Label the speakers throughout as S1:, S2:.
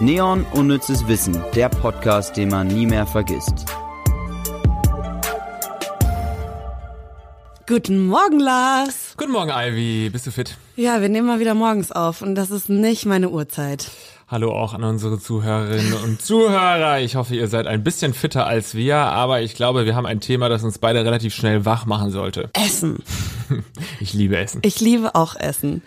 S1: Neon Unnützes Wissen, der Podcast, den man nie mehr vergisst.
S2: Guten Morgen, Lars.
S3: Guten Morgen, Ivy. Bist du fit?
S2: Ja, wir nehmen mal wieder morgens auf und das ist nicht meine Uhrzeit.
S3: Hallo auch an unsere Zuhörerinnen und Zuhörer. Ich hoffe, ihr seid ein bisschen fitter als wir, aber ich glaube, wir haben ein Thema, das uns beide relativ schnell wach machen sollte.
S2: Essen.
S3: Ich liebe Essen.
S2: Ich liebe auch Essen.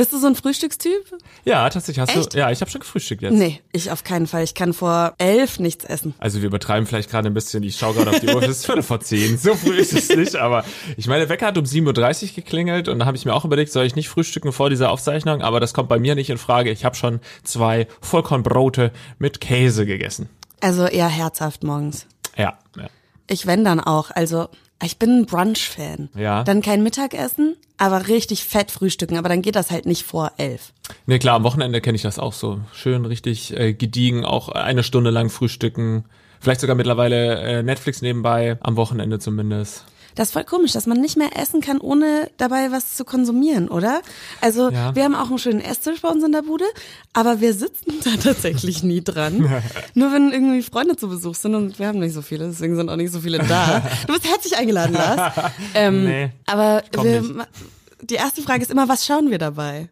S2: Bist du so ein Frühstückstyp?
S3: Ja, tatsächlich hast
S2: Echt?
S3: du. Ja, ich habe schon gefrühstückt jetzt.
S2: Nee, ich auf keinen Fall. Ich kann vor elf nichts essen.
S3: Also wir übertreiben vielleicht gerade ein bisschen. Ich schaue gerade auf die Uhr. Es ist Viertel vor zehn. So früh ist es nicht. Aber ich meine, Wecker hat um 7.30 Uhr geklingelt und da habe ich mir auch überlegt, soll ich nicht frühstücken vor dieser Aufzeichnung? Aber das kommt bei mir nicht in Frage. Ich habe schon zwei Vollkornbrote mit Käse gegessen.
S2: Also eher herzhaft morgens.
S3: Ja, ja.
S2: Ich wenn dann auch. Also ich bin ein Brunch-Fan.
S3: Ja.
S2: Dann kein Mittagessen, aber richtig fett frühstücken. Aber dann geht das halt nicht vor elf.
S3: Nee, klar, am Wochenende kenne ich das auch so. Schön richtig äh, gediegen, auch eine Stunde lang frühstücken. Vielleicht sogar mittlerweile äh, Netflix nebenbei, am Wochenende zumindest.
S2: Das ist voll komisch, dass man nicht mehr essen kann, ohne dabei was zu konsumieren, oder? Also
S3: Ja.
S2: wir haben auch einen schönen Esstisch bei uns in der Bude, aber wir sitzen da tatsächlich nie dran. Nur wenn irgendwie Freunde zu Besuch sind und wir haben nicht so viele, deswegen sind auch nicht so viele da. Du bist herzlich eingeladen, Lars. Ähm,
S3: Nee,
S2: aber wir, die erste Frage ist immer, was schauen wir dabei?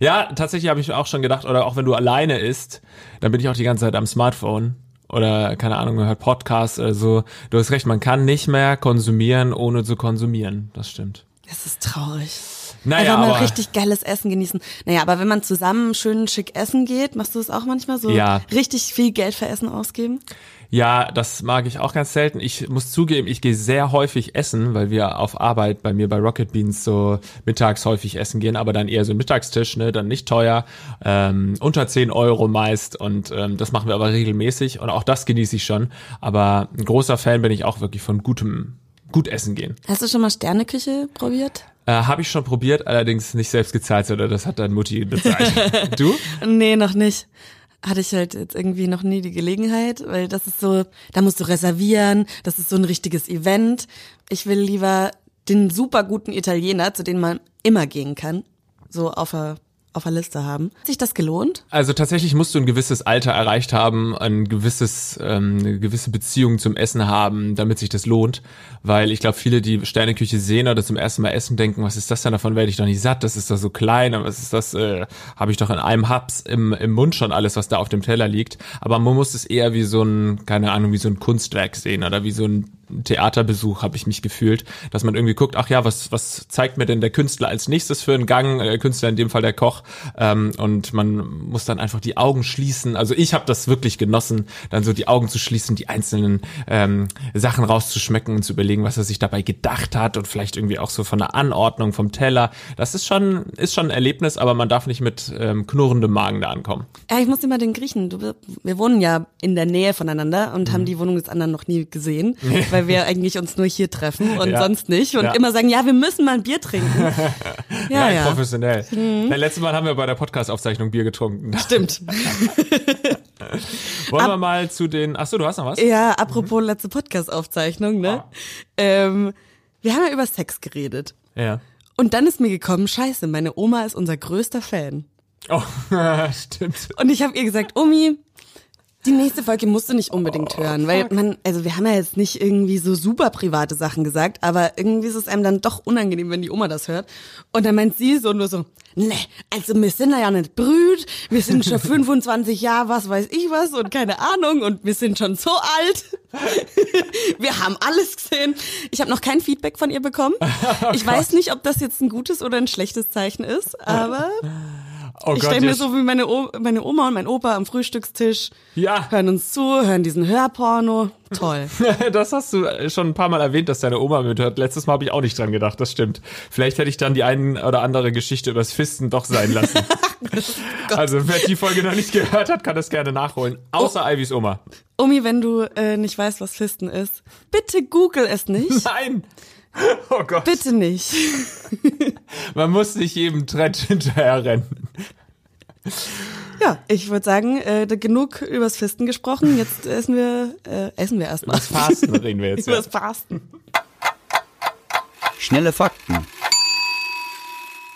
S3: Ja, tatsächlich habe ich auch schon gedacht, oder auch wenn du alleine isst, dann bin ich auch die ganze Zeit am Smartphone. Oder, keine Ahnung, man hört Podcasts oder so. Du hast recht, man kann nicht mehr konsumieren, ohne zu konsumieren. Das stimmt.
S2: Das ist traurig.
S3: Naja,
S2: Einfach mal
S3: aber
S2: richtig geiles Essen genießen. Naja, aber wenn man zusammen schön schick essen geht, machst du das auch manchmal so?
S3: Ja.
S2: Richtig viel Geld für Essen ausgeben?
S3: Ja, das mag ich auch ganz selten. Ich muss zugeben, ich gehe sehr häufig essen, weil wir auf Arbeit bei mir bei Rocket Beans so mittags häufig essen gehen, aber dann eher so ein Mittagstisch, ne, dann nicht teuer, ähm, unter 10 Euro meist und ähm, das machen wir aber regelmäßig und auch das genieße ich schon. Aber ein großer Fan bin ich auch wirklich von gutem, gut essen gehen.
S2: Hast du schon mal Sterneküche probiert?
S3: Äh, Habe ich schon probiert, allerdings nicht selbst gezahlt, sondern das hat dann Mutti bezahlt. du?
S2: Nee, noch nicht. Hatte ich halt jetzt irgendwie noch nie die Gelegenheit, weil das ist so, da musst du reservieren, das ist so ein richtiges Event. Ich will lieber den super guten Italiener, zu dem man immer gehen kann, so auf der, auf der Liste haben. Hat sich das gelohnt?
S3: Also tatsächlich musst du ein gewisses Alter erreicht haben, ein gewisses, ähm, eine gewisse Beziehung zum Essen haben, damit sich das lohnt. Weil ich glaube, viele, die Sterneküche sehen oder zum ersten Mal essen, denken, was ist das denn, davon werde ich doch nicht satt, das ist doch so klein, was ist das, äh, habe ich doch in einem Haps im, im Mund schon alles, was da auf dem Teller liegt. Aber man muss es eher wie so ein, keine Ahnung, wie so ein Kunstwerk sehen oder wie so ein Theaterbesuch habe ich mich gefühlt, dass man irgendwie guckt, ach ja, was, was zeigt mir denn der Künstler als nächstes für einen Gang, äh, Künstler in dem Fall der Koch, ähm, und man muss dann einfach die Augen schließen. Also ich habe das wirklich genossen, dann so die Augen zu schließen, die einzelnen ähm, Sachen rauszuschmecken und zu überlegen, was er sich dabei gedacht hat und vielleicht irgendwie auch so von der Anordnung vom Teller. Das ist schon, ist schon ein Erlebnis, aber man darf nicht mit ähm, knurrendem Magen da ankommen.
S2: Ja, ich muss mal den Griechen. Du, wir wohnen ja in der Nähe voneinander und
S3: Mhm.
S2: haben die Wohnung des anderen noch nie gesehen, weil wir eigentlich uns nur hier treffen und
S3: Ja.
S2: sonst nicht und
S3: Ja.
S2: immer sagen, ja, wir müssen mal ein Bier trinken. Ja, ja.
S3: professionell. Das letzte Mal haben wir bei der Podcast-Aufzeichnung Bier getrunken.
S2: Stimmt.
S3: Wollen wir mal zu den. Ach so, du hast noch was?
S2: Ja, apropos letzte Podcast-Aufzeichnung, ne? Ähm, wir haben ja über Sex geredet.
S3: Ja.
S2: Und dann ist mir gekommen, scheiße, meine Oma ist unser größter Fan.
S3: Oh, stimmt.
S2: Und ich habe ihr gesagt, Omi, die nächste Folge musst du nicht unbedingt hören, weil man, also wir haben ja jetzt nicht irgendwie so super private Sachen gesagt, aber irgendwie ist es einem dann doch unangenehm, wenn die Oma das hört. Und dann meint sie so nur so, ne, also wir sind ja nicht brüd, wir sind schon 25 Jahre, was weiß ich was und keine Ahnung und wir sind schon so alt. wir haben alles gesehen. Ich habe noch kein Feedback von ihr bekommen. Ich weiß nicht, ob das jetzt ein gutes oder ein schlechtes Zeichen ist, aber
S3: Oh
S2: ich stelle mir so wie meine, o meine Oma und mein Opa am Frühstückstisch,
S3: Ja.
S2: hören uns zu, hören diesen Hörporno. Toll.
S3: Das hast du schon ein paar Mal erwähnt, dass deine Oma mithört. Letztes Mal habe ich auch nicht dran gedacht, das stimmt. Vielleicht hätte ich dann die ein oder andere Geschichte übers Fisten doch sein lassen. also wer die Folge noch nicht gehört hat, kann das gerne nachholen. Außer Ivys Oma.
S2: Omi, wenn du äh, nicht weißt, was Fisten ist, bitte google es nicht.
S3: Nein! Oh Gott.
S2: Bitte nicht.
S3: Man muss nicht jedem Trend hinterher rennen.
S2: Ja, ich würde sagen, äh, genug übers Fisten gesprochen. Jetzt essen wir, äh, essen wir erstmal.
S3: Das Fasten reden wir jetzt.
S2: Über
S3: Ja.
S2: das Fasten.
S1: Schnelle Fakten.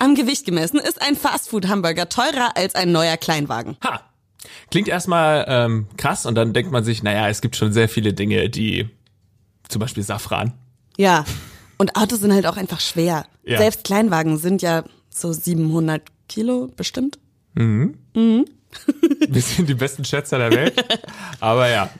S2: Am Gewicht gemessen ist ein Fastfood-Hamburger teurer als ein neuer Kleinwagen.
S3: Ha! Klingt erstmal ähm, krass und dann denkt man sich, naja, es gibt schon sehr viele Dinge, die zum Beispiel Safran.
S2: Ja. Und Autos sind halt auch einfach schwer.
S3: Ja.
S2: Selbst Kleinwagen sind ja so 700 Kilo bestimmt.
S3: Wir sind die besten Schätzer der Welt. Aber ja.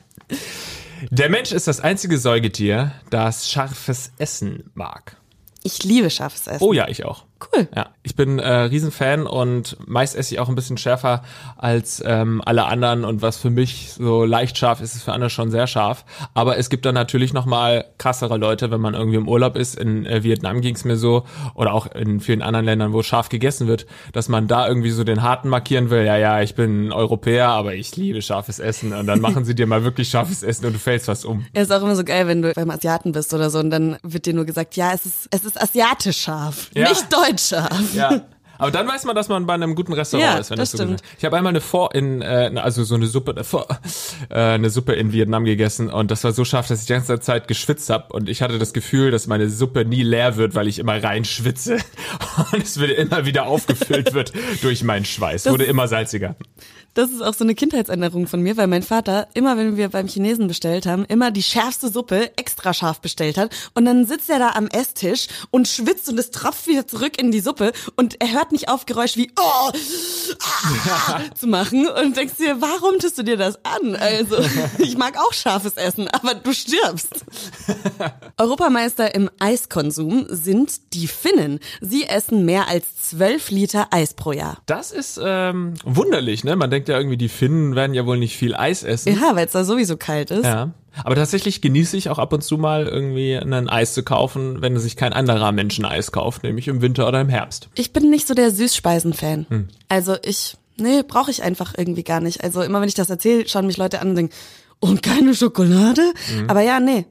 S3: Der Mensch ist das einzige Säugetier, das scharfes Essen mag.
S2: Ich liebe scharfes Essen.
S3: Oh ja, ich auch.
S2: Cool.
S3: Ja, ich bin äh, Riesenfan und meist esse ich auch ein bisschen schärfer als ähm, alle anderen und was für mich so leicht scharf ist, ist für andere schon sehr scharf. Aber es gibt dann natürlich noch mal krassere Leute, wenn man irgendwie im Urlaub ist. In äh, Vietnam ging es mir so oder auch in vielen anderen Ländern, wo scharf gegessen wird, dass man da irgendwie so den Harten markieren will. Ja, ja, ich bin Europäer, aber ich liebe scharfes Essen und dann machen sie dir mal wirklich scharfes Essen und du fällst fast um.
S2: Ja, ist auch immer so geil, wenn du beim Asiaten bist oder so und dann wird dir nur gesagt, ja, es ist, es ist asiatisch scharf,
S3: Ja.
S2: nicht deutsch scharf.
S3: Ja. Aber dann weiß man, dass man bei einem guten Restaurant
S2: Ja,
S3: ist, wenn
S2: das
S3: das, so
S2: stimmt.
S3: Ich habe einmal eine Vor in äh, also so eine Suppe äh, eine Suppe in Vietnam gegessen und das war so scharf, dass ich die ganze Zeit geschwitzt habe und ich hatte das Gefühl, dass meine Suppe nie leer wird, weil ich immer reinschwitze und es wird immer wieder aufgefüllt wird durch meinen Schweiß.
S2: Das-
S3: Wurde immer salziger.
S2: Das ist auch so eine Kindheitserinnerung von mir, weil mein Vater immer, wenn wir beim Chinesen bestellt haben, immer die schärfste Suppe extra scharf bestellt hat. Und dann sitzt er da am Esstisch und schwitzt und es tropft wieder zurück in die Suppe und er hört nicht auf Geräusch wie oh, ah, zu machen und denkst dir, warum tust du dir das an? Also, ich mag auch scharfes Essen, aber du stirbst. Europameister im Eiskonsum sind die Finnen. Sie essen mehr als 12 Liter Eis pro Jahr.
S3: Das ist ähm, wunderlich, ne? Man denkt ja irgendwie, die Finnen werden ja wohl nicht viel Eis essen.
S2: Ja, weil es da sowieso kalt ist.
S3: Ja. Aber tatsächlich genieße ich auch ab und zu mal irgendwie ein Eis zu kaufen, wenn sich kein anderer Mensch ein Eis kauft, nämlich im Winter oder im Herbst.
S2: Ich bin nicht so der Süßspeisen-Fan.
S3: Hm.
S2: Also ich, nee, brauche ich einfach irgendwie gar nicht. Also immer wenn ich das erzähle, schauen mich Leute an und denken, und keine Schokolade?
S3: Mhm.
S2: Aber ja, nee.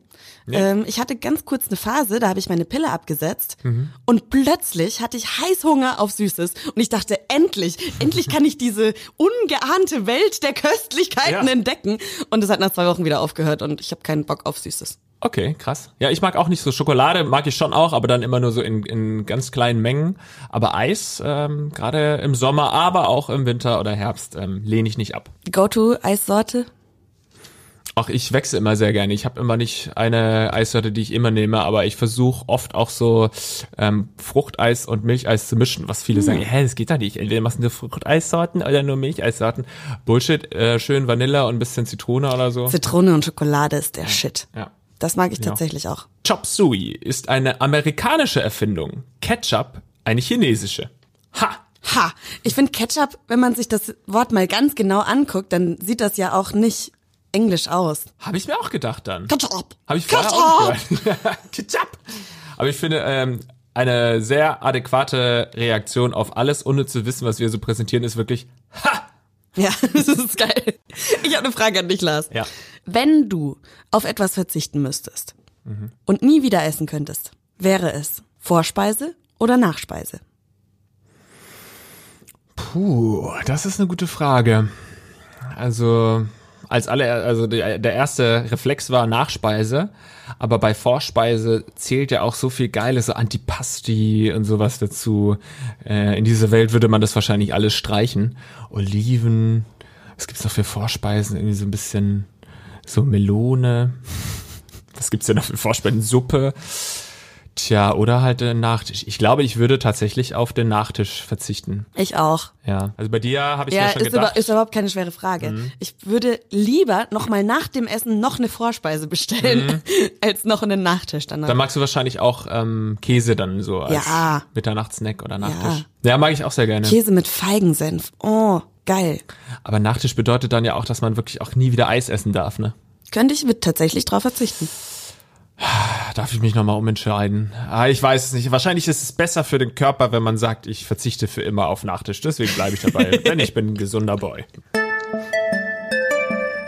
S2: Ähm, ich hatte ganz kurz eine Phase, da habe ich meine Pille abgesetzt
S3: Mhm.
S2: und plötzlich hatte ich Heißhunger auf Süßes und ich dachte, endlich, endlich kann ich diese ungeahnte Welt der Köstlichkeiten
S3: Ja.
S2: entdecken. Und es hat nach zwei Wochen wieder aufgehört und ich habe keinen Bock auf Süßes.
S3: Okay, krass. Ja, ich mag auch nicht so Schokolade, mag ich schon auch, aber dann immer nur so in, in ganz kleinen Mengen. Aber Eis, ähm, gerade im Sommer, aber auch im Winter oder Herbst, ähm, lehne ich nicht ab.
S2: Go-to-Eissorte?
S3: Auch ich wechsle immer sehr gerne. Ich habe immer nicht eine Eissorte, die ich immer nehme, aber ich versuche oft auch so ähm, Fruchteis und Milcheis zu mischen, was viele sagen, hä, das geht doch nicht. Entweder machst du nur Fruchteissorten oder nur Milcheissorten. Bullshit, äh, schön Vanille und ein bisschen Zitrone oder so.
S2: Zitrone und Schokolade ist der Shit.
S3: Ja.
S2: Das mag ich
S3: Ja.
S2: tatsächlich auch.
S3: Chop Suey ist eine amerikanische Erfindung. Ketchup eine chinesische. Ha!
S2: Ha, ich finde Ketchup, wenn man sich das Wort mal ganz genau anguckt, dann sieht das ja auch nicht englisch aus.
S3: Habe ich mir auch gedacht dann.
S2: Ketchup.
S3: Habe ich vorher nicht gehört. Ketchup! Aber ich finde, ähm, eine sehr adäquate Reaktion auf alles, ohne zu wissen, was wir so präsentieren, ist wirklich Ha!
S2: Ja, das ist geil. Ich habe eine Frage an dich, Lars.
S3: Ja.
S2: Wenn du auf etwas verzichten müsstest und nie wieder essen könntest, wäre es Vorspeise oder Nachspeise?
S3: Puh, das ist eine gute Frage. Also, als alle, also der, der erste Reflex war Nachspeise, aber bei Vorspeise zählt ja auch so viel Geiles, so Antipasti und sowas dazu. Äh, in dieser Welt würde man das wahrscheinlich alles streichen. Oliven, was gibt's noch für Vorspeisen? Irgendwie so ein bisschen so Melone. Was gibt's denn noch für Vorspeisen? Suppe. Tja, oder halt den Nachtisch. Ich glaube, ich würde tatsächlich auf den Nachtisch verzichten.
S2: Ich auch.
S3: Ja, also bei dir habe ich
S2: Ja,
S3: ja schon
S2: ist,
S3: gedacht. Mhm.
S2: über, ist überhaupt keine schwere Frage. Ich würde lieber noch mal nach dem Essen noch eine Vorspeise bestellen, als noch einen Nachtisch danach.
S3: Mhm. Dann magst du wahrscheinlich auch ähm, Käse dann so als
S2: Ja.
S3: Mitternachtssnack oder Nachtisch. Ja. mag ich auch sehr gerne.
S2: Käse mit Feigensenf. Oh, geil.
S3: Aber Nachtisch bedeutet dann ja auch, dass man wirklich auch nie wieder Eis essen darf, ne?
S2: Könnte ich mit tatsächlich drauf verzichten.
S3: Da darf ich mich nochmal umentscheiden. Ah, ich weiß es nicht. Wahrscheinlich ist es besser für den Körper, wenn man sagt, ich verzichte für immer auf Nachtisch. Deswegen bleibe ich dabei, denn ich bin ein gesunder Boy.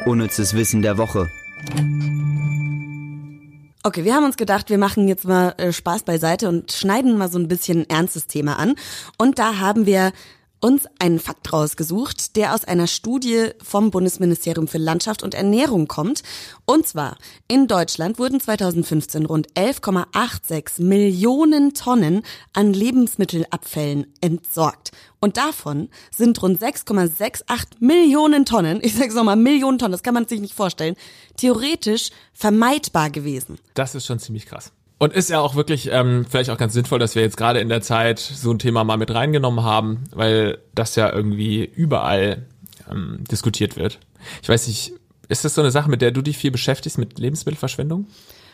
S1: Unnützes Wissen der Woche.
S2: Okay, wir haben uns gedacht, wir machen jetzt mal äh, Spaß beiseite und schneiden mal so ein bisschen ein ernstes Thema an. Und da haben wir uns einen Fakt rausgesucht, der aus einer Studie vom Bundesministerium für Landschaft und Ernährung kommt. Und zwar, in Deutschland wurden 2015 rund 11,86 Millionen Tonnen an Lebensmittelabfällen entsorgt. Und davon sind rund 6,68 Millionen Tonnen, ich sag's nochmal, Millionen Tonnen, das kann man sich nicht vorstellen, theoretisch vermeidbar gewesen.
S3: Das ist schon ziemlich krass. Und ist ja auch wirklich ähm, vielleicht auch ganz sinnvoll, dass wir jetzt gerade in der Zeit so ein Thema mal mit reingenommen haben, weil das ja irgendwie überall ähm, diskutiert wird. Ich weiß nicht, ist das so eine Sache, mit der du dich viel beschäftigst, mit Lebensmittelverschwendung?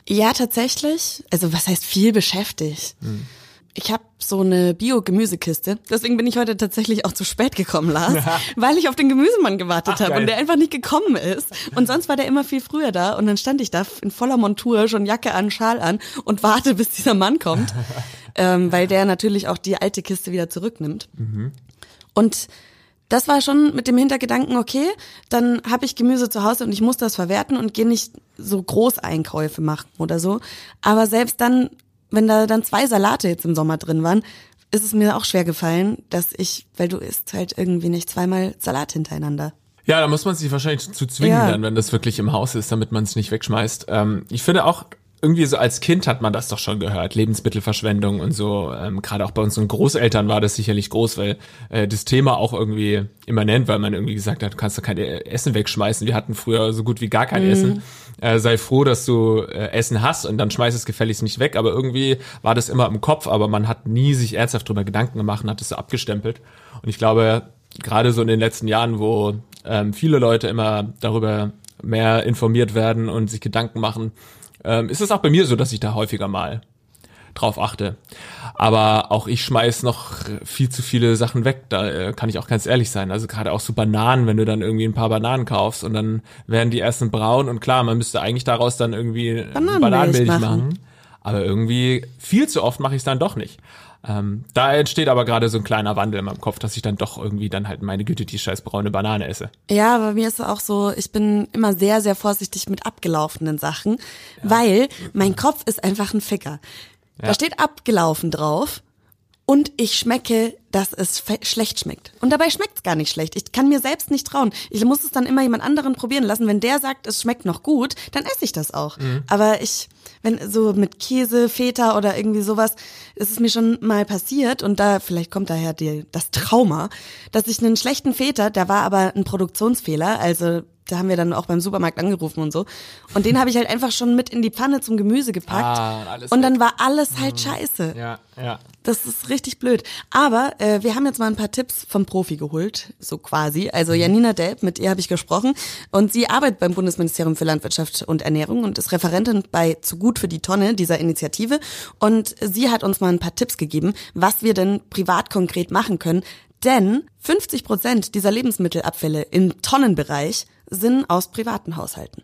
S2: Ja, tatsächlich. Also was heißt viel beschäftigt? Hm. Ich habe so eine Bio-Gemüsekiste. Deswegen bin ich heute tatsächlich auch zu spät gekommen, Lars, ja. weil ich auf den Gemüsemann gewartet habe und der einfach nicht gekommen ist. Und sonst war der immer viel früher da und dann stand ich da in voller Montur, schon Jacke an, Schal an und warte, bis dieser Mann kommt, ähm, weil der natürlich auch die alte Kiste wieder zurücknimmt. Mhm. Und das war schon mit dem Hintergedanken, okay, dann habe ich Gemüse zu Hause und ich muss das verwerten und gehe nicht so Großeinkäufe machen oder so. Aber selbst dann wenn da dann zwei Salate jetzt im Sommer drin waren, ist es mir auch schwer gefallen, dass ich, weil du isst halt irgendwie nicht zweimal Salat hintereinander.
S3: Ja, da muss man sich wahrscheinlich zu zwingen, ja. dann, wenn das wirklich im Haus ist, damit man es nicht wegschmeißt. Ähm, ich finde auch, irgendwie so als Kind hat man das doch schon gehört, Lebensmittelverschwendung und so. Ähm, Gerade auch bei unseren Großeltern war das sicherlich groß, weil äh, das Thema auch irgendwie immanent, weil man irgendwie gesagt hat, du kannst doch kein Essen wegschmeißen. Wir hatten früher so gut wie gar kein mhm. Essen. Äh, sei froh, dass du äh, Essen hast und dann schmeiß es gefälligst nicht weg. Aber irgendwie war das immer im Kopf, aber man hat nie sich ernsthaft drüber Gedanken gemacht und hat es so abgestempelt. Und ich glaube, gerade so in den letzten Jahren, wo ähm, viele Leute immer darüber mehr informiert werden und sich Gedanken machen, ähm, ist es auch bei mir so, dass ich da häufiger mal drauf achte. Aber auch ich schmeiß noch viel zu viele Sachen weg, da äh, kann ich auch ganz ehrlich sein. Also gerade auch so Bananen, wenn du dann irgendwie ein paar Bananen kaufst und dann werden die ersten braun und klar, man müsste eigentlich daraus dann irgendwie Bananenmilch, Bananenmilch machen. machen. Aber irgendwie viel zu oft mache ich es dann doch nicht. Ähm, da entsteht aber gerade so ein kleiner Wandel in meinem Kopf, dass ich dann doch irgendwie dann halt meine Güte die scheiß braune Banane esse.
S2: Ja, bei mir ist es auch so, ich bin immer sehr, sehr vorsichtig mit abgelaufenen Sachen, ja. weil mein Kopf ist einfach ein Ficker. Ja. Da steht abgelaufen drauf und ich schmecke, dass es schlecht schmeckt. Und dabei schmeckt es gar nicht schlecht. Ich kann mir selbst nicht trauen. Ich muss es dann immer jemand anderen probieren lassen. Wenn der sagt, es schmeckt noch gut, dann esse ich das auch. Mhm. Aber ich wenn so mit Käse, Feta oder irgendwie sowas, ist es mir schon mal passiert und da vielleicht kommt daher die, das Trauma, dass ich einen schlechten Feta, der war aber ein Produktionsfehler, also da haben wir dann auch beim Supermarkt angerufen und so. Und den habe ich halt einfach schon mit in die Pfanne zum Gemüse gepackt. Ah, und, dann war alles halt mhm. scheiße.
S3: Ja, ja.
S2: Das ist richtig blöd. Aber äh, wir haben jetzt mal ein paar Tipps vom Profi geholt, so quasi. Also mhm. Janina Delp, mit ihr habe ich gesprochen. Und sie arbeitet beim Bundesministerium für Landwirtschaft und Ernährung und ist Referentin bei Zu gut für die Tonne dieser Initiative. Und sie hat uns mal ein paar Tipps gegeben, was wir denn privat konkret machen können. Denn 50 Prozent dieser Lebensmittelabfälle im Tonnenbereich sind aus privaten Haushalten.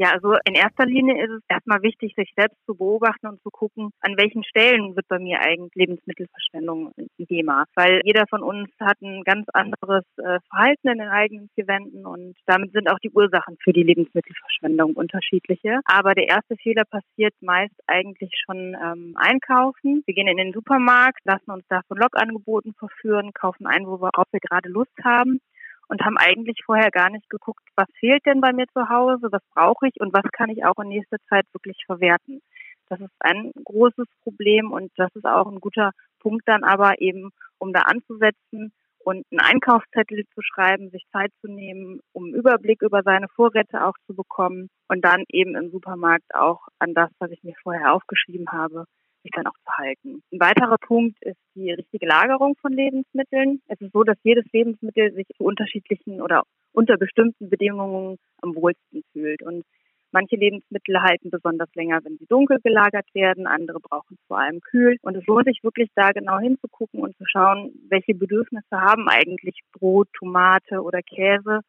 S4: Ja, also in erster Linie ist es erstmal wichtig, sich selbst zu beobachten und zu gucken, an welchen Stellen wird bei mir eigentlich Lebensmittelverschwendung ein Thema. Weil jeder von uns hat ein ganz anderes äh, Verhalten in den eigenen vier Wänden und damit sind auch die Ursachen für die Lebensmittelverschwendung unterschiedliche. Aber der erste Fehler passiert meist eigentlich schon ähm, einkaufen. Wir gehen in den Supermarkt, lassen uns da von Logangeboten verführen, kaufen ein, worauf wir gerade Lust haben und haben eigentlich vorher gar nicht geguckt, was fehlt denn bei mir zu Hause, was brauche ich und was kann ich auch in nächster Zeit wirklich verwerten. Das ist ein großes Problem und das ist auch ein guter Punkt dann aber eben, um da anzusetzen und einen Einkaufszettel zu schreiben, sich Zeit zu nehmen, um einen Überblick über seine Vorräte auch zu bekommen und dann eben im Supermarkt auch an das, was ich mir vorher aufgeschrieben habe, sich dann auch zu halten. Ein weiterer Punkt ist die richtige Lagerung von Lebensmitteln. Es ist so, dass jedes Lebensmittel sich zu unterschiedlichen oder unter bestimmten Bedingungen am wohlsten fühlt. Und manche Lebensmittel halten besonders länger, wenn sie dunkel gelagert werden, andere brauchen vor allem kühl. Und es lohnt sich wirklich da genau hinzugucken und zu schauen, welche Bedürfnisse haben eigentlich Brot, Tomate oder Käse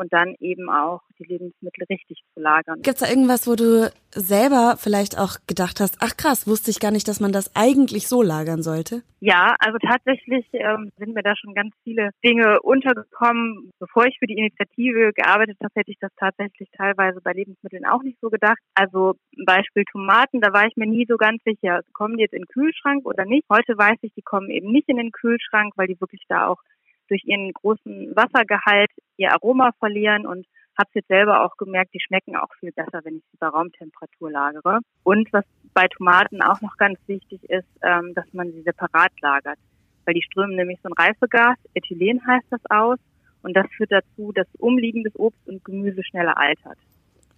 S4: und dann eben auch die Lebensmittel richtig zu lagern.
S2: Gibt es da irgendwas, wo du selber vielleicht auch gedacht hast, ach krass, wusste ich gar nicht, dass man das eigentlich so lagern sollte?
S4: Ja, also tatsächlich ähm, sind mir da schon ganz viele Dinge untergekommen. Bevor ich für die Initiative gearbeitet habe, hätte ich das tatsächlich teilweise bei Lebensmitteln auch nicht so gedacht. Also Beispiel Tomaten, da war ich mir nie so ganz sicher, kommen die jetzt in den Kühlschrank oder nicht. Heute weiß ich, die kommen eben nicht in den Kühlschrank, weil die wirklich da auch durch ihren großen Wassergehalt ihr Aroma verlieren und habe es jetzt selber auch gemerkt, die schmecken auch viel besser, wenn ich sie bei Raumtemperatur lagere. Und was bei Tomaten auch noch ganz wichtig ist, ähm, dass man sie separat lagert, weil die strömen nämlich so ein Reifegas, Ethylen heißt das aus, und das führt dazu, dass umliegendes Obst und Gemüse schneller altert.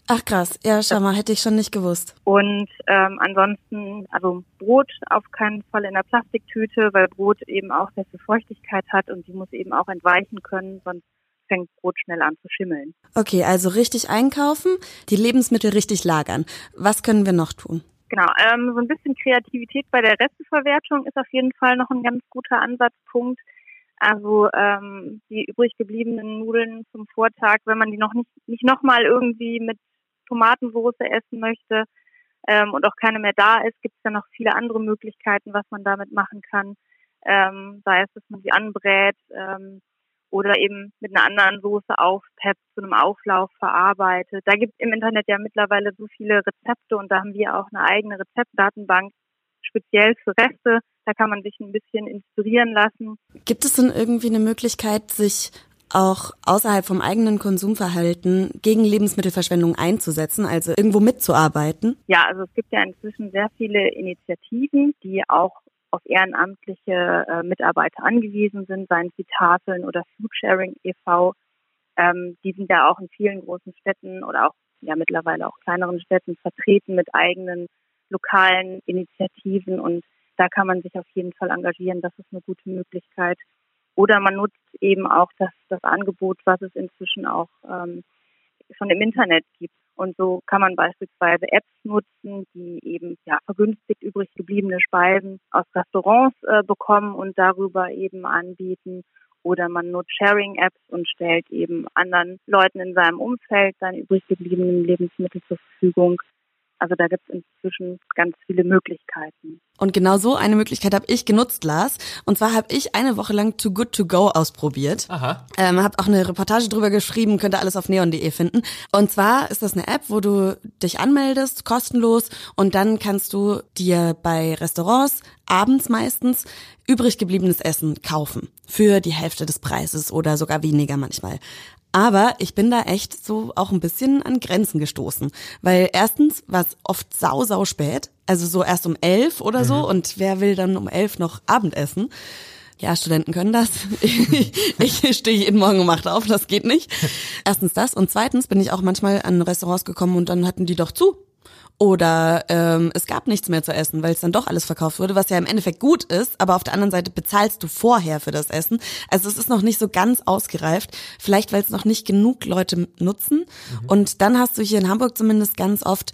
S2: Ach krass, ja, schau mal, hätte ich schon nicht gewusst.
S4: Und ähm, ansonsten, also Brot auf keinen Fall in der Plastiktüte, weil Brot eben auch sehr viel Feuchtigkeit hat und die muss eben auch entweichen können, sonst fängt Brot schnell an zu schimmeln.
S2: Okay, also richtig einkaufen, die Lebensmittel richtig lagern. Was können wir noch tun?
S4: Genau, ähm, so ein bisschen Kreativität bei der Resteverwertung ist auf jeden Fall noch ein ganz guter Ansatzpunkt. Also ähm, die übrig gebliebenen Nudeln zum Vortag, wenn man die noch nicht, nicht nochmal irgendwie mit Tomatensoße essen möchte ähm, und auch keine mehr da ist, gibt es ja noch viele andere Möglichkeiten, was man damit machen kann. Ähm, sei es, dass man sie anbrät ähm, oder eben mit einer anderen Soße aufpeppt, zu einem Auflauf verarbeitet. Da gibt es im Internet ja mittlerweile so viele Rezepte und da haben wir auch eine eigene Rezeptdatenbank speziell für Reste. Da kann man sich ein bisschen inspirieren lassen.
S2: Gibt es denn irgendwie eine Möglichkeit, sich auch außerhalb vom eigenen Konsumverhalten gegen Lebensmittelverschwendung einzusetzen, also irgendwo mitzuarbeiten?
S4: Ja, also es gibt ja inzwischen sehr viele Initiativen, die auch auf ehrenamtliche äh, Mitarbeiter angewiesen sind, seien es die Tafeln oder Foodsharing e.V. Ähm, die sind ja auch in vielen großen Städten oder auch ja mittlerweile auch kleineren Städten vertreten mit eigenen lokalen Initiativen und da kann man sich auf jeden Fall engagieren. Das ist eine gute Möglichkeit. Oder man nutzt eben auch das, das Angebot, was es inzwischen auch ähm, schon im Internet gibt. Und so kann man beispielsweise Apps nutzen, die eben ja, vergünstigt übrig gebliebene Speisen aus Restaurants äh, bekommen und darüber eben anbieten. Oder man nutzt Sharing-Apps und stellt eben anderen Leuten in seinem Umfeld seine übrig gebliebenen Lebensmittel zur Verfügung. Also da gibt es inzwischen ganz viele Möglichkeiten.
S2: Und genau so eine Möglichkeit habe ich genutzt, Lars. Und zwar habe ich eine Woche lang Too Good To Go ausprobiert.
S3: Aha.
S2: Ähm, habe auch eine Reportage drüber geschrieben, könnt ihr alles auf neon.de finden. Und zwar ist das eine App, wo du dich anmeldest, kostenlos. Und dann kannst du dir bei Restaurants abends meistens übrig gebliebenes Essen kaufen. Für die Hälfte des Preises oder sogar weniger manchmal. Aber ich bin da echt so auch ein bisschen an Grenzen gestoßen. Weil erstens war es oft sau, sau spät. Also so erst um elf oder mhm. so. Und wer will dann um elf noch Abendessen? Ja, Studenten können das. ich, ich stehe jeden Morgen um acht auf, das geht nicht. Erstens das. Und zweitens bin ich auch manchmal an Restaurants gekommen und dann hatten die doch zu. Oder ähm, es gab nichts mehr zu essen, weil es dann doch alles verkauft wurde, was ja im Endeffekt gut ist, aber auf der anderen Seite bezahlst du vorher für das Essen. Also es ist noch nicht so ganz ausgereift, vielleicht weil es noch nicht genug Leute nutzen. Mhm. Und dann hast du hier in Hamburg zumindest ganz oft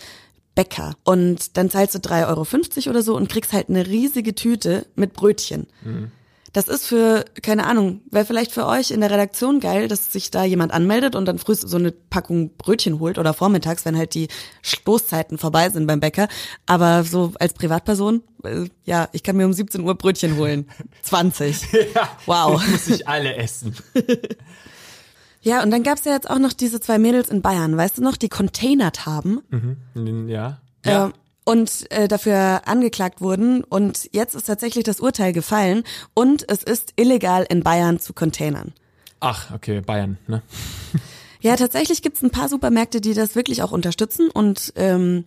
S2: Bäcker. Und dann zahlst du 3,50 Euro oder so und kriegst halt eine riesige Tüte mit Brötchen. Mhm. Das ist für, keine Ahnung, wäre vielleicht für euch in der Redaktion geil, dass sich da jemand anmeldet und dann früh so eine Packung Brötchen holt oder vormittags, wenn halt die Stoßzeiten vorbei sind beim Bäcker. Aber so als Privatperson, äh, ja, ich kann mir um 17 Uhr Brötchen holen. 20.
S3: ja, wow. Muss ich alle essen.
S2: Ja, und dann gab's ja jetzt auch noch diese zwei Mädels in Bayern, weißt du noch, die containert haben.
S3: Mhm. Ja.
S2: ja. Äh, und äh, dafür angeklagt wurden. Und jetzt ist tatsächlich das Urteil gefallen und es ist illegal in Bayern zu containern.
S3: Ach, okay, Bayern, ne?
S2: ja, tatsächlich gibt's ein paar Supermärkte, die das wirklich auch unterstützen und ähm,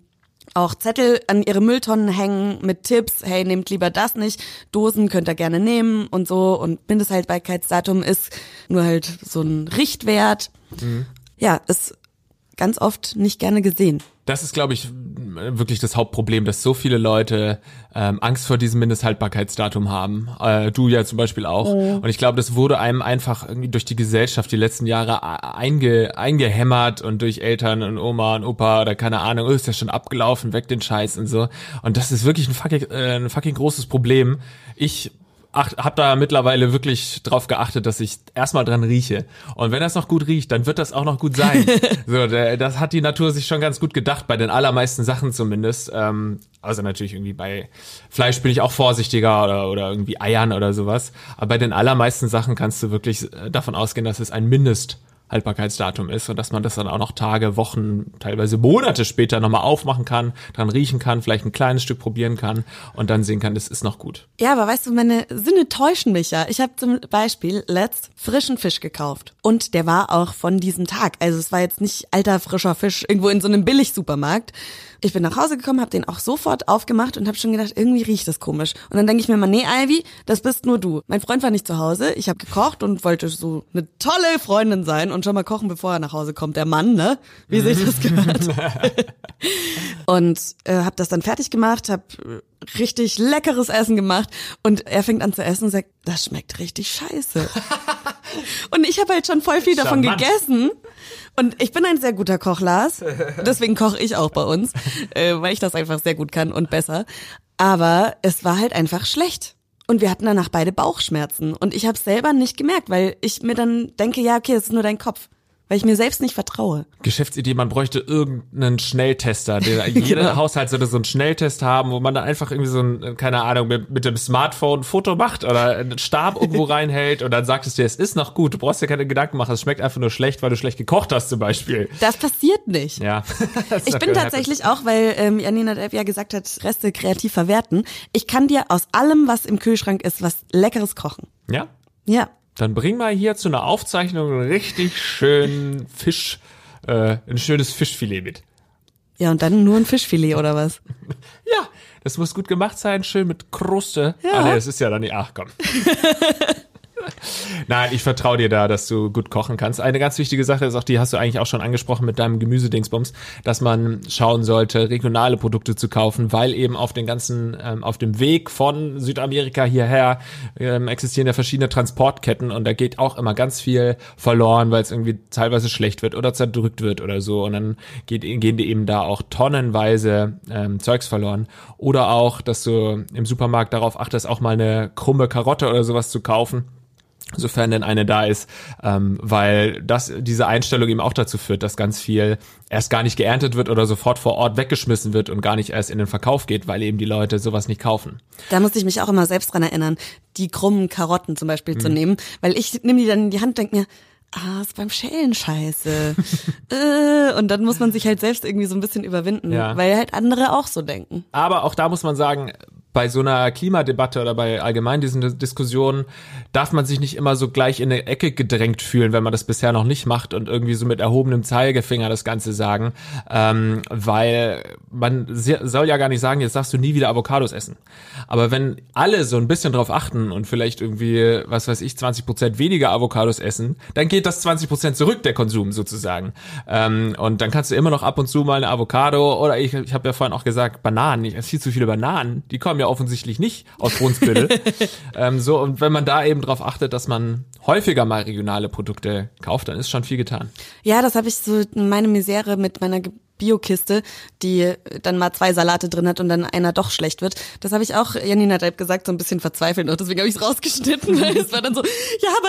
S2: auch Zettel an ihre Mülltonnen hängen mit Tipps, hey, nehmt lieber das nicht, Dosen könnt ihr gerne nehmen und so und Mindesthaltbarkeitsdatum ist nur halt so ein Richtwert. Mhm. Ja, ist ganz oft nicht gerne gesehen.
S3: Das ist, glaube ich, wirklich das Hauptproblem, dass so viele Leute ähm, Angst vor diesem Mindesthaltbarkeitsdatum haben. Äh, du ja zum Beispiel auch. Oh. Und ich glaube, das wurde einem einfach irgendwie durch die Gesellschaft die letzten Jahre einge, eingehämmert und durch Eltern und Oma und Opa oder keine Ahnung, oh, ist ja schon abgelaufen, weg den Scheiß und so. Und das ist wirklich ein fucking, äh, ein fucking großes Problem. Ich habe da mittlerweile wirklich drauf geachtet, dass ich erstmal dran rieche. Und wenn das noch gut riecht, dann wird das auch noch gut sein. so, das hat die Natur sich schon ganz gut gedacht, bei den allermeisten Sachen zumindest. Ähm, also natürlich irgendwie bei Fleisch bin ich auch vorsichtiger oder, oder irgendwie Eiern oder sowas. Aber bei den allermeisten Sachen kannst du wirklich äh, davon ausgehen, dass es ein Mindest Haltbarkeitsdatum ist und dass man das dann auch noch Tage, Wochen, teilweise Monate später nochmal aufmachen kann, dran riechen kann, vielleicht ein kleines Stück probieren kann und dann sehen kann, das ist noch gut.
S2: Ja, aber weißt du, meine Sinne täuschen mich ja. Ich habe zum Beispiel letzt frischen Fisch gekauft und der war auch von diesem Tag. Also es war jetzt nicht alter frischer Fisch irgendwo in so einem Billigsupermarkt. Ich bin nach Hause gekommen, habe den auch sofort aufgemacht und habe schon gedacht, irgendwie riecht das komisch. Und dann denke ich mir mal, nee, Ivy, das bist nur du. Mein Freund war nicht zu Hause. Ich habe gekocht und wollte so eine tolle Freundin sein und schon mal kochen, bevor er nach Hause kommt. Der Mann, ne? Wie sich das gehört. und äh, habe das dann fertig gemacht, habe richtig leckeres Essen gemacht und er fängt an zu essen und sagt, das schmeckt richtig scheiße. und ich habe halt schon voll viel davon
S3: Charmant.
S2: gegessen und ich bin ein sehr guter Koch, Lars. Deswegen koche ich auch bei uns, äh, weil ich das einfach sehr gut kann und besser. Aber es war halt einfach schlecht. Und wir hatten danach beide Bauchschmerzen. Und ich habe es selber nicht gemerkt, weil ich mir dann denke, ja, okay, das ist nur dein Kopf. Weil ich mir selbst nicht vertraue.
S3: Geschäftsidee, man bräuchte irgendeinen Schnelltester. Der, jeder
S2: Genau.
S3: Haushalt sollte so einen Schnelltest haben, wo man dann einfach irgendwie so ein, keine Ahnung, mit, mit dem Smartphone ein Foto macht oder einen Stab irgendwo reinhält und dann sagt es dir, es ist noch gut. Du brauchst dir keine Gedanken machen, es schmeckt einfach nur schlecht, weil du schlecht gekocht hast zum Beispiel.
S2: Das passiert nicht.
S3: Ja.
S2: Ich bin tatsächlich auch, weil ähm, Janina Depp ja gesagt hat, Reste kreativ verwerten. Ich kann dir aus allem, was im Kühlschrank ist, was Leckeres kochen.
S3: Ja?
S2: Ja.
S3: Dann bring mal hier zu einer Aufzeichnung einen richtig schönen Fisch, äh, ein schönes Fischfilet mit.
S2: Ja, und dann nur ein Fischfilet oder was?
S3: Ja, das muss gut gemacht sein, schön mit Kruste.
S2: Ja.
S3: Ah, nee, das ist ja dann nicht. Ach komm. Nein, ich vertraue dir da, dass du gut kochen kannst. Eine ganz wichtige Sache ist auch, die hast du eigentlich auch schon angesprochen mit deinem Gemüsedingsbums, dass man schauen sollte, regionale Produkte zu kaufen, weil eben auf den ganzen, ähm, auf dem Weg von Südamerika hierher ähm, existieren ja verschiedene Transportketten und da geht auch immer ganz viel verloren, weil es irgendwie teilweise schlecht wird oder zerdrückt wird oder so und dann geht, gehen dir eben da auch tonnenweise ähm, Zeugs verloren. Oder auch, dass du im Supermarkt darauf achtest, auch mal eine krumme Karotte oder sowas zu kaufen sofern denn eine da ist, ähm, weil das diese Einstellung eben auch dazu führt, dass ganz viel erst gar nicht geerntet wird oder sofort vor Ort weggeschmissen wird und gar nicht erst in den Verkauf geht, weil eben die Leute sowas nicht kaufen.
S2: Da musste ich mich auch immer selbst dran erinnern, die krummen Karotten zum Beispiel
S3: Mhm.
S2: zu nehmen, weil ich nehme die dann in die Hand und denke mir, ah, ist beim Schälen scheiße. äh, und dann muss man sich halt selbst irgendwie so ein bisschen überwinden,
S3: Ja.
S2: weil halt andere auch so denken.
S3: Aber auch da muss man sagen, bei so einer Klimadebatte oder bei allgemein diesen Diskussionen darf man sich nicht immer so gleich in eine Ecke gedrängt fühlen, wenn man das bisher noch nicht macht und irgendwie so mit erhobenem Zeigefinger das Ganze sagen, ähm, weil man soll ja gar nicht sagen, jetzt darfst du nie wieder Avocados essen. Aber wenn alle so ein bisschen drauf achten und vielleicht irgendwie, was weiß ich, 20 Prozent weniger Avocados essen, dann geht das 20 Prozent zurück, der Konsum sozusagen. Ähm, und dann kannst du immer noch ab und zu mal eine Avocado oder ich, ich habe ja vorhin auch gesagt, Bananen, ich esse viel zu viele Bananen, die kommen ja offensichtlich nicht aus Brunsbüttel. ähm, so, und wenn man da eben drauf achtet, dass man häufiger mal regionale Produkte kauft, dann ist schon viel getan.
S2: Ja, das habe ich so in meine Misere mit meiner Ge- Biokiste, die dann mal zwei Salate drin hat und dann einer doch schlecht wird. Das habe ich auch Janina Depp gesagt, so ein bisschen verzweifelt und deswegen habe ich es rausgeschnitten, weil es war dann so, ja, aber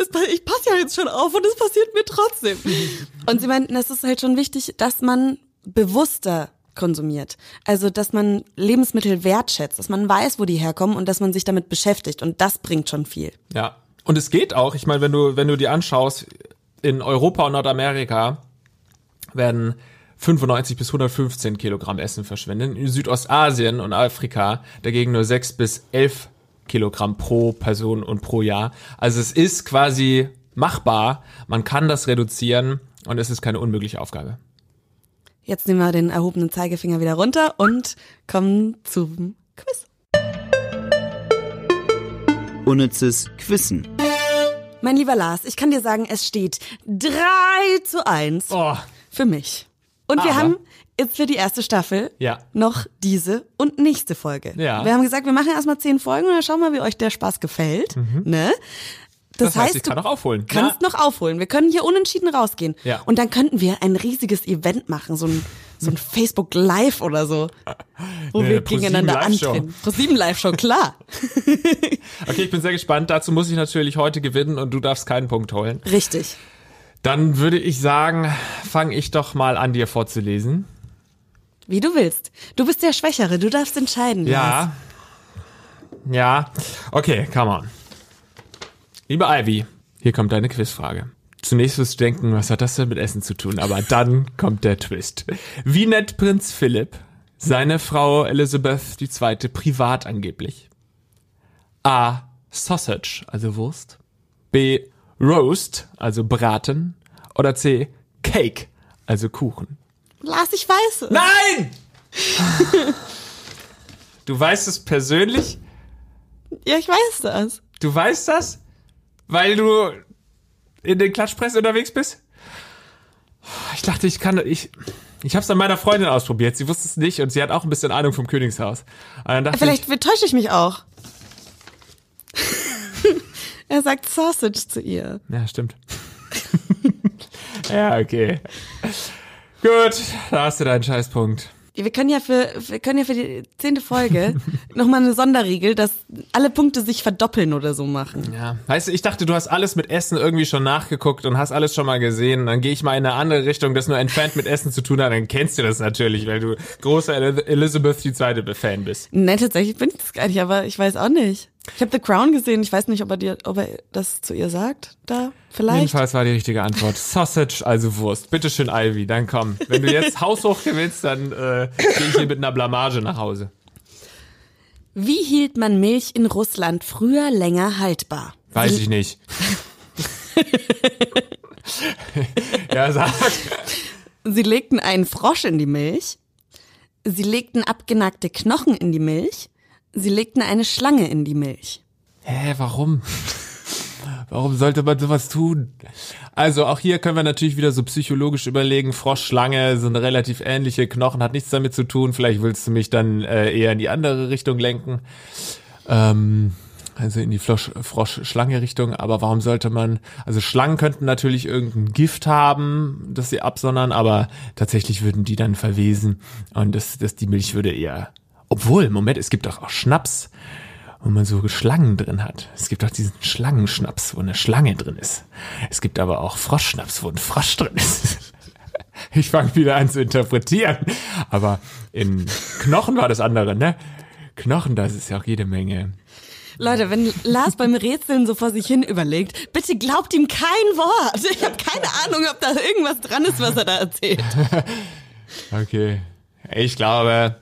S2: es, pa- ich passe ja jetzt schon auf und es passiert mir trotzdem. Und sie meinten, es ist halt schon wichtig, dass man bewusster konsumiert. Also, dass man Lebensmittel wertschätzt, dass man weiß, wo die herkommen und dass man sich damit beschäftigt und das bringt schon viel.
S3: Ja. Und es geht auch, ich meine, wenn du, wenn du dir anschaust, in Europa und Nordamerika werden 95 bis 115 Kilogramm Essen verschwenden. In Südostasien und Afrika dagegen nur 6 bis 11 Kilogramm pro Person und pro Jahr. Also es ist quasi machbar. Man kann das reduzieren und es ist keine unmögliche Aufgabe.
S2: Jetzt nehmen wir den erhobenen Zeigefinger wieder runter und kommen zum Quiz.
S1: Unnützes Quissen.
S2: Mein lieber Lars, ich kann dir sagen, es steht 3 zu 1
S3: Oh,
S2: für mich. Und wir
S3: Aber-
S2: haben jetzt für die erste Staffel
S3: Ja.
S2: noch diese und nächste Folge.
S3: Ja.
S2: Wir haben gesagt, wir machen erstmal zehn Folgen und dann schauen wir, wie euch der Spaß gefällt. Ne?
S3: Das, heißt, ich kann
S2: du
S3: auch aufholen.
S2: kannst noch aufholen. Wir können hier unentschieden rausgehen.
S3: Ja.
S2: Und dann könnten wir ein riesiges Event machen, so ein, so ein Facebook Live oder so, wo
S3: Nee,
S2: wir
S3: ProSieben
S2: gegeneinander antreten. Pro 7 Live-Show, klar.
S3: Okay, ich bin sehr gespannt. Dazu muss ich natürlich heute gewinnen und du darfst keinen Punkt holen.
S2: Richtig.
S3: Dann würde ich sagen, fange ich doch mal an, dir vorzulesen.
S2: Wie du willst. Du bist der Schwächere, du darfst entscheiden. Lars.
S3: Ja. Ja. Okay, come on. Liebe Ivy, hier kommt deine Quizfrage. Zunächst wirst du denken, was hat das denn mit Essen zu tun? Aber dann kommt der Twist. Wie nennt Prinz Philipp seine Frau Elizabeth II. privat angeblich? A. Sausage, also Wurst. B. Roast, also Braten. Oder C. Cake, also Kuchen.
S2: Lars, ich weiß es.
S3: Nein! du weißt es persönlich?
S2: Ja, ich weiß das.
S3: Du weißt das? Weil du in den Klatschpresse unterwegs bist? Ich dachte, ich kann, ich, ich habe es an meiner Freundin ausprobiert. Sie wusste es nicht und sie hat auch ein bisschen Ahnung vom Königshaus.
S2: Vielleicht täusche ich mich auch. er sagt Sausage zu ihr.
S3: ich, ja, stimmt. ja, okay. Gut, da hast du deinen Scheißpunkt.
S2: Wir können ja für, wir können ja für die zehnte Folge nochmal eine Sonderregel, dass alle Punkte sich verdoppeln oder so machen.
S3: Ja, weißt du, ich dachte, du hast alles mit Essen irgendwie schon nachgeguckt und hast alles schon mal gesehen. Dann gehe ich mal in eine andere Richtung, das nur entfernt mit Essen zu tun hat. Dann kennst du das natürlich, weil du großer El- Elizabeth II. Fan bist.
S2: Nein, tatsächlich bin ich das gar nicht, aber ich weiß auch nicht. Ich habe The Crown gesehen, ich weiß nicht, ob er dir, ob er das zu ihr sagt, da vielleicht.
S3: Jedenfalls war die richtige Antwort. Sausage, also Wurst. Bitteschön, Ivy, dann komm. Wenn du jetzt haushoch gewinnst, dann äh, gehe ich hier mit einer Blamage nach Hause.
S2: Wie hielt man Milch in Russland früher länger haltbar?
S3: Weiß ich nicht. ja, sag.
S2: Sie legten einen Frosch in die Milch. Sie legten abgenagte Knochen in die Milch. Sie legten eine Schlange in die Milch.
S3: Hä, warum? Warum sollte man sowas tun? Also auch hier können wir natürlich wieder so psychologisch überlegen, Frosch, Schlange sind relativ ähnliche, Knochen hat nichts damit zu tun, vielleicht willst du mich dann äh, eher in die andere Richtung lenken. Ähm, also in die Frosch-Schlange-Richtung, aber warum sollte man, also Schlangen könnten natürlich irgendein Gift haben, das sie absondern, aber tatsächlich würden die dann verwesen und das, das, die Milch würde eher, obwohl, Moment, es gibt doch auch Schnaps, wo man so Schlangen drin hat. Es gibt auch diesen Schlangenschnaps, wo eine Schlange drin ist. Es gibt aber auch Froschschnaps, wo ein Frosch drin ist. Ich fange wieder an zu interpretieren. Aber in Knochen war das andere, ne? Knochen, das ist ja auch jede Menge.
S2: Leute, wenn Lars beim Rätseln so vor sich hin überlegt, bitte glaubt ihm kein Wort. Ich habe keine Ahnung, ob da irgendwas dran ist, was er da erzählt.
S3: Okay. Ich glaube.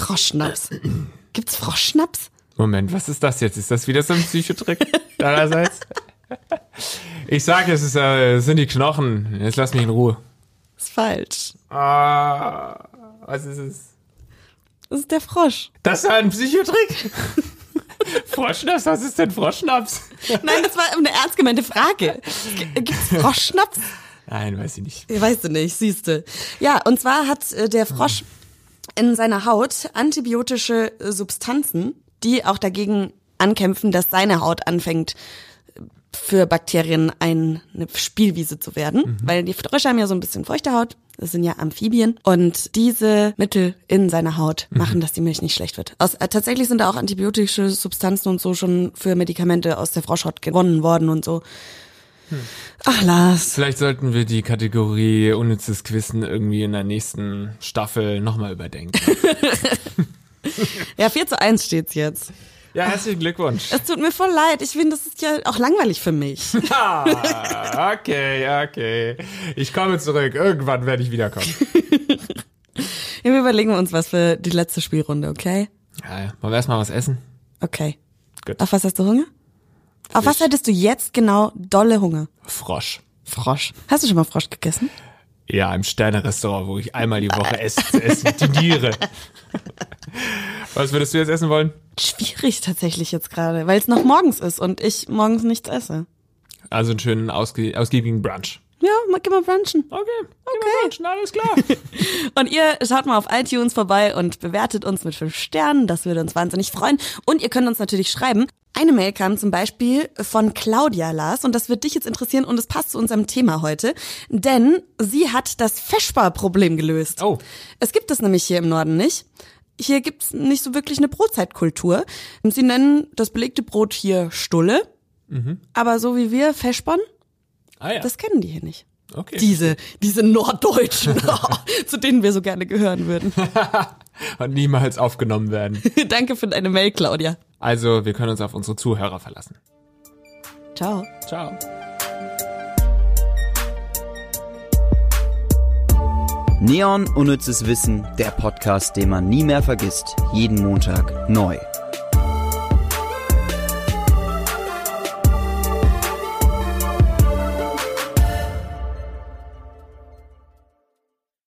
S2: Froschschnaps. Gibt's Froschschnaps?
S3: Moment, was ist das jetzt? Ist das wieder so ein Psychotrick deinerseits? Ich sage, es ist, äh, es sind die Knochen. Jetzt lass mich in Ruhe.
S2: Ist falsch.
S3: Ah, was ist es?
S2: Das ist der Frosch.
S3: Das war ein Psychotrick? Froschschnaps? Was ist denn Froschschnaps?
S2: Nein, das war eine ernst gemeinte Frage. Gibt's Froschschnaps?
S3: Nein, weiß ich nicht.
S2: Weißt du nicht, siehste. Ja, und zwar hat äh, der Frosch in seiner Haut antibiotische äh, Substanzen, die auch dagegen ankämpfen, dass seine Haut anfängt für Bakterien ein, eine Spielwiese zu werden, weil die Frösche haben ja so ein bisschen feuchte Haut, das sind ja Amphibien und diese Mittel in seiner Haut machen, dass die Milch nicht schlecht wird. Aus, äh, tatsächlich sind da auch antibiotische Substanzen und so schon für Medikamente aus der Froschhaut gewonnen worden und so. Ach Lars.
S3: Vielleicht sollten wir die Kategorie unnützes Quissen irgendwie in der nächsten Staffel nochmal überdenken.
S2: Ja, 4 zu 1 steht's jetzt.
S3: Ja, herzlichen Glückwunsch.
S2: Es tut mir voll leid. Ich finde, das ist ja auch langweilig für mich.
S3: Ah, okay, okay. Ich komme zurück. Irgendwann werde ich wiederkommen.
S2: Ja, wir überlegen uns was für die letzte Spielrunde, okay?
S3: Ja, ja. Wollen wir erstmal was essen?
S2: Okay.
S3: Gut.
S2: Auf was hast du Hunger? Auf was hättest du jetzt genau dolle Hunger?
S3: Frosch.
S2: Frosch. Hast du schon mal Frosch gegessen?
S3: Ja, im Sterne-Restaurant, wo ich einmal die Woche esse, esse diniere. Was würdest du jetzt essen wollen?
S2: Schwierig tatsächlich jetzt gerade, weil es noch morgens ist und ich morgens nichts esse.
S3: Also einen schönen, ausge ausgiebigen Brunch.
S2: Ja, mal, geh mal brunchen.
S3: Okay,
S2: Okay.
S3: Brunchen, alles klar.
S2: Und ihr schaut mal auf iTunes vorbei und bewertet uns mit fünf Sternen. Das würde uns wahnsinnig freuen. Und ihr könnt uns natürlich schreiben. Eine Mail kam zum Beispiel von Claudia Lars und das wird dich jetzt interessieren und es passt zu unserem Thema heute, denn sie hat das Feschbar-Problem gelöst.
S3: Oh.
S2: Es gibt es nämlich hier im Norden nicht. Hier gibt's nicht so wirklich eine Brotzeitkultur. Sie nennen das belegte Brot hier Stulle, aber so wie wir Feschbon,
S3: Ah ja,
S2: das kennen die hier nicht.
S3: okay.
S2: Diese, diese Norddeutschen, zu denen wir so gerne gehören würden.
S3: Und niemals aufgenommen werden.
S2: Danke für deine Mail, Claudia.
S3: Also, wir können uns auf unsere Zuhörer verlassen.
S2: Ciao.
S3: Ciao.
S1: Neon Unnützes Wissen, der Podcast, den man nie mehr vergisst. Jeden Montag neu.